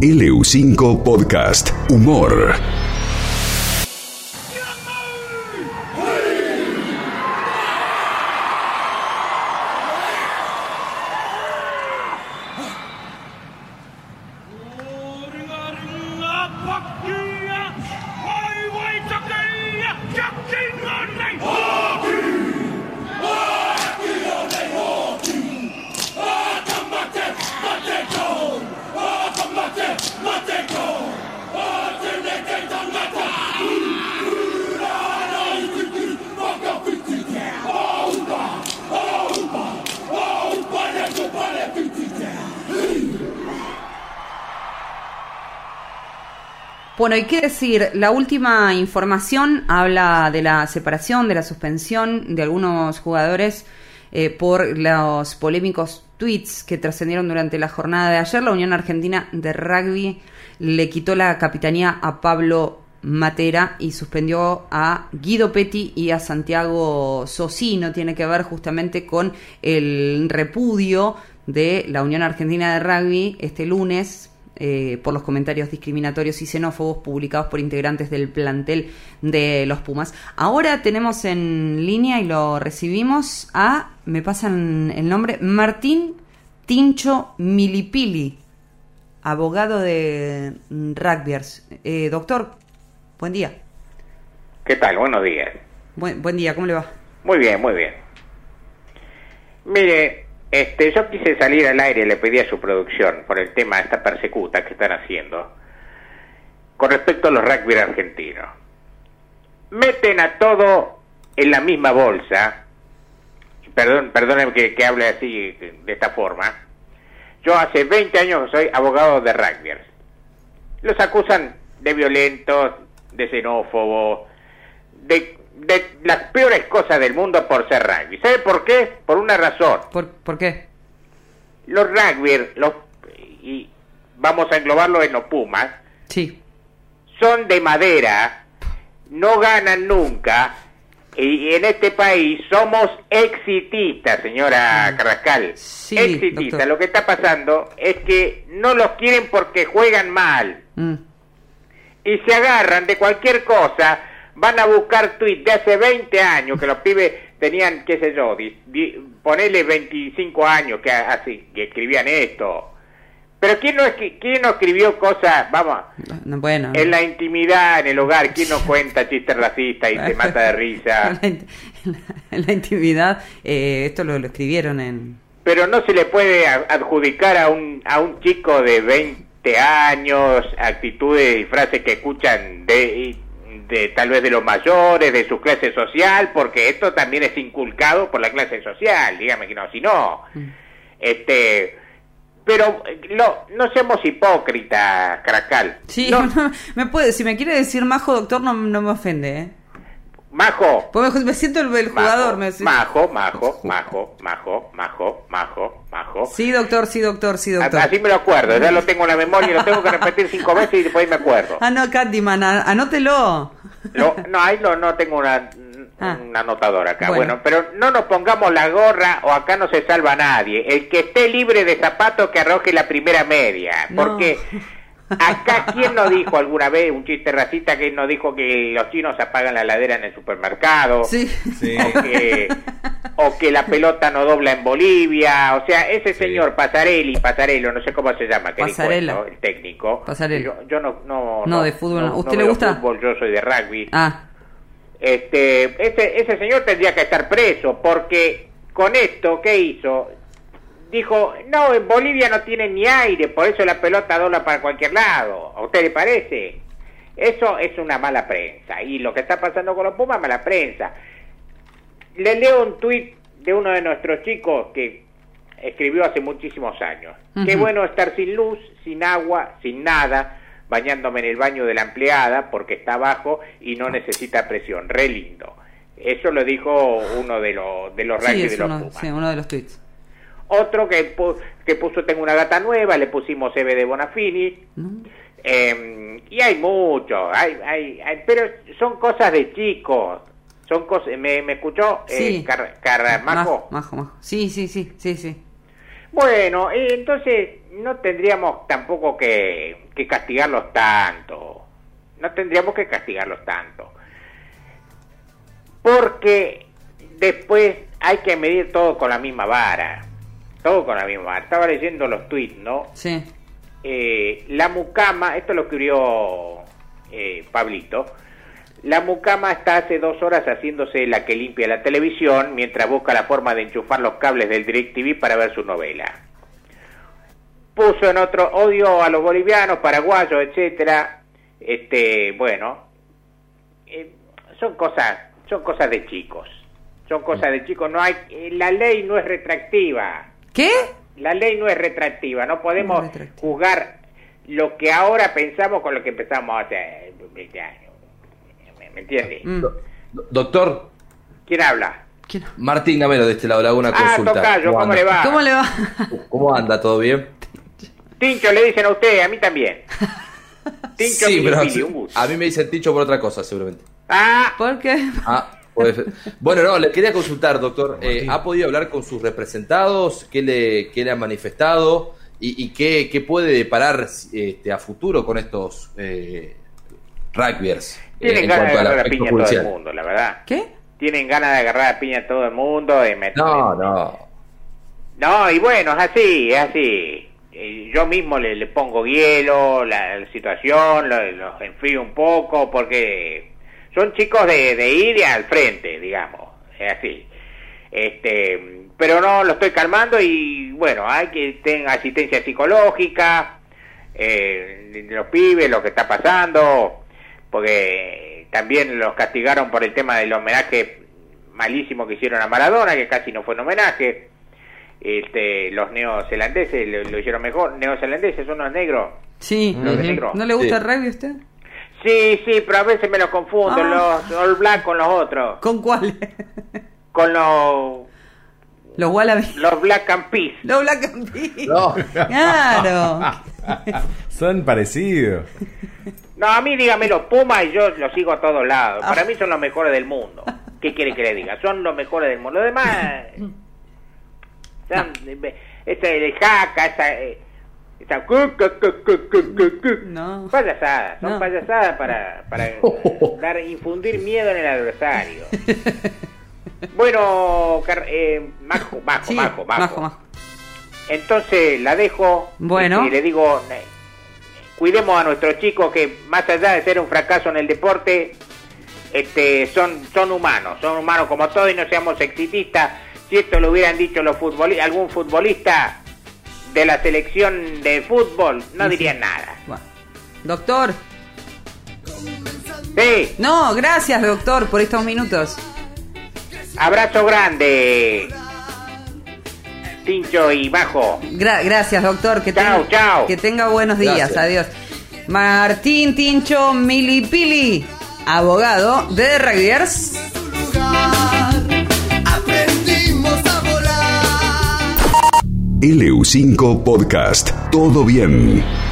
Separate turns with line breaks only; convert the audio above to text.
LU5 Podcast Humor.
Bueno, hay que decir, la última información habla de la separación, de la suspensión de algunos jugadores eh, por los polémicos tweets que trascendieron durante la jornada de ayer. La Unión Argentina de Rugby le quitó la capitanía a Pablo Matera y suspendió a Guido Petti y a Santiago Socino. Tiene que ver justamente con el repudio de la Unión Argentina de Rugby este lunes eh, por los comentarios discriminatorios y xenófobos publicados por integrantes del plantel de los Pumas. Ahora tenemos en línea y lo recibimos a, me pasan el nombre, Martín Tincho Milipili, abogado de Rugbyers. Eh, doctor, buen día.
¿Qué tal? Buenos días.
Buen, buen día, ¿cómo le va?
Muy bien, muy bien. Mire, este, yo quise salir al aire, le pedí a su producción por el tema de esta persecuta que están haciendo con respecto a los rugby argentinos. Meten a todo en la misma bolsa. Perdón, perdónenme que, que hable así de esta forma. Yo hace 20 años soy abogado de rugbyers. Los acusan de violentos, de xenófobos, de de las peores cosas del mundo por ser rugby. ¿Sabe por qué? Por una razón.
¿Por, por qué?
Los rugby, los, y vamos a englobarlo en los Pumas,
sí.
son de madera, no ganan nunca, y en este país somos exitistas, señora mm. Carrascal.
Sí,
exitistas. Lo que está pasando es que no los quieren porque juegan mal.
Mm.
Y se agarran de cualquier cosa van a buscar tweets de hace 20 años que los pibes tenían, qué sé yo, ponele 25 años que así que escribían esto. Pero ¿quién no, quién no escribió cosas, vamos,
bueno,
en la intimidad, en el hogar? ¿Quién no cuenta chistes racistas y se mata de risa?
en la, intimidad, eh, esto lo, lo, escribieron en...
Pero no se le puede adjudicar a un, a un chico de 20 años actitudes y frases que escuchan de de tal vez de los mayores, de su clase social, porque esto también es inculcado por la clase social, dígame que no, si no, mm. este, pero no, no seamos hipócritas, Caracal.
Sí, no, me puede, si me quiere decir majo, doctor, no, no me ofende, ¿eh?
Majo.
Pues me siento el, jugador.
Majo, majo, majo, majo, majo, majo, majo, majo.
Sí, doctor, sí, doctor, sí, doctor.
Así me lo acuerdo, ya lo tengo en la memoria, lo tengo que repetir cinco veces y después me acuerdo.
Ah, no, Candyman, anótelo.
no, ahí no, no tengo una, ah. una anotadora acá. Bueno. pero no nos pongamos la gorra o acá no se salva nadie. El que esté libre de zapatos que arroje la primera media. Porque... Acá, ¿quién nos dijo alguna vez un chiste racista que nos dijo que los chinos apagan la ladera en el supermercado?
Sí.
O, que, o que la pelota no dobla en Bolivia. O sea, ese señor Pasarelli, Pasarello, no sé cómo se llama, que
Pasarela.
el técnico.
Pasarela.
Yo, no, no,
no, de fútbol. ¿Usted le gusta?
Fútbol, yo soy de rugby.
Ah.
Este, ese, ese señor tendría que estar preso porque con esto, ¿qué hizo? Dijo, no, en Bolivia no tiene ni aire, por eso la pelota dobla para cualquier lado. ¿A usted le parece? Eso es una mala prensa. Y lo que está pasando con los Pumas, mala prensa. Le leo un tuit de uno de nuestros chicos que escribió hace muchísimos años. Qué bueno estar sin luz, sin agua, sin nada, bañándome en el baño de la empleada porque está abajo y no necesita presión. Re lindo. Eso lo dijo uno de, los de los
sí,
de los
uno, Sí, uno de los tweets.
Otro que, que puso Tengo una gata nueva, le pusimos Eve de Bonafini. Em, y hay muchos, hay, hay, pero son cosas de chicos. Son cosas, ¿me, me escuchó?
Sí.
Eh, Car, Majo?
Majo, Majo. Sí, sí, sí, sí, sí.
Bueno, eh, entonces no tendríamos tampoco que, que castigarlos tanto. No tendríamos que castigarlos tanto. Porque después hay que medir todo con la misma vara. Todo con la misma. Estaba leyendo los tweets, ¿no?
Sí.
Eh, la mucama, esto lo escribió eh, Pablito. La mucama está hace dos horas haciéndose la que limpia la televisión mientras busca la forma de enchufar los cables del DirecTV para ver su novela. Puso en otro odio a los bolivianos, paraguayos, etcétera. Este, bueno, eh, son cosas, son cosas de chicos. Son cosas de chicos. No hay, eh, la ley no es retractiva.
¿Qué?
La ley no es retractiva. No podemos
No es retractiva.
juzgar lo que ahora pensamos con lo que empezamos hace 20 años. ¿Me, me entiende?
Mm.
Do- Doctor
¿Quién habla?
¿Quién?
Martín Gamero de este lado, le hago una
Ah,
consulta.
Tocayo, ¿cómo
anda?
le va?
¿Cómo le va?
¿Cómo anda? ¿Todo bien?
Tincho le dicen a usted, a mí también. Tincho
sí, pero
un gusto.
a mí me dicen Ticho por otra cosa, seguramente.
Ah,
¿Por qué?
Ah, Bueno, no, le quería consultar, doctor. Eh, ¿Ha podido hablar con sus representados? ¿Qué le, qué le han manifestado? ¿Y, y qué, qué puede deparar este, a futuro con estos eh, rugbyers? eh,
tienen
en
ganas de agarrar a piña a todo el mundo, la verdad.
¿Qué?
Tienen ganas de agarrar a piña a todo el mundo. De meter-
No, no.
No, y bueno, es así, es así. Eh, Yo mismo le, le pongo hielo, la, la situación, lo- los enfrío un poco, porque son chicos de, de ir al frente, digamos, es así. Este, pero no, lo estoy calmando y bueno, hay que tener asistencia psicológica, eh, los pibes, lo que está pasando, porque también los castigaron por el tema del homenaje malísimo que hicieron a Maradona, que casi no fue un homenaje este, los neozelandeses lo, lo hicieron mejor. Neozelandeses son los negros.
Sí.
Los negro.
¿No le gusta
Sí.
el rugby a usted?
Sí, sí, pero a veces me los confundo.
Ah.
Los All Black con los otros.
¿Con cuál?
Con los,
Los Wallabies.
los Black and Peace.
Los Black and Peas.
No.
Claro.
Son parecidos.
No, a mí dígame los Pumas y yo los sigo a todos lados.
Ah.
Para mí son los mejores del mundo. ¿Qué quiere que le diga? Son los mejores del mundo. Los demás... Son, ese el jaca, esa... eh, esa cu- cu- cu- cu- cu- cu- cu-
No.
Payasadas, son
No.
payasadas para, para dar, infundir miedo en el adversario. Bueno, Car- eh, Majo, Majo,
Sí,
Majo, Majo.
majo, majo.
Entonces la dejo
Bueno.
y le digo, cuidemos a nuestros chicos que más allá de ser un fracaso en el deporte, este, son, son humanos, son humanos como todos y no seamos exitistas. Si esto lo hubieran dicho los futbolistas, algún futbolista de la selección de fútbol, no dirían nada.
Bueno. Doctor.
Sí,
No, gracias, doctor, por estos minutos.
abrazo grande, Tincho y Bajo.
Gra- gracias, doctor. Que
Chao,
tenga,
chao.
Que tenga buenos días.
Gracias.
Adiós. Martín Tincho Milipili, abogado de rugbyers.
LU5 Podcast. Todo bien.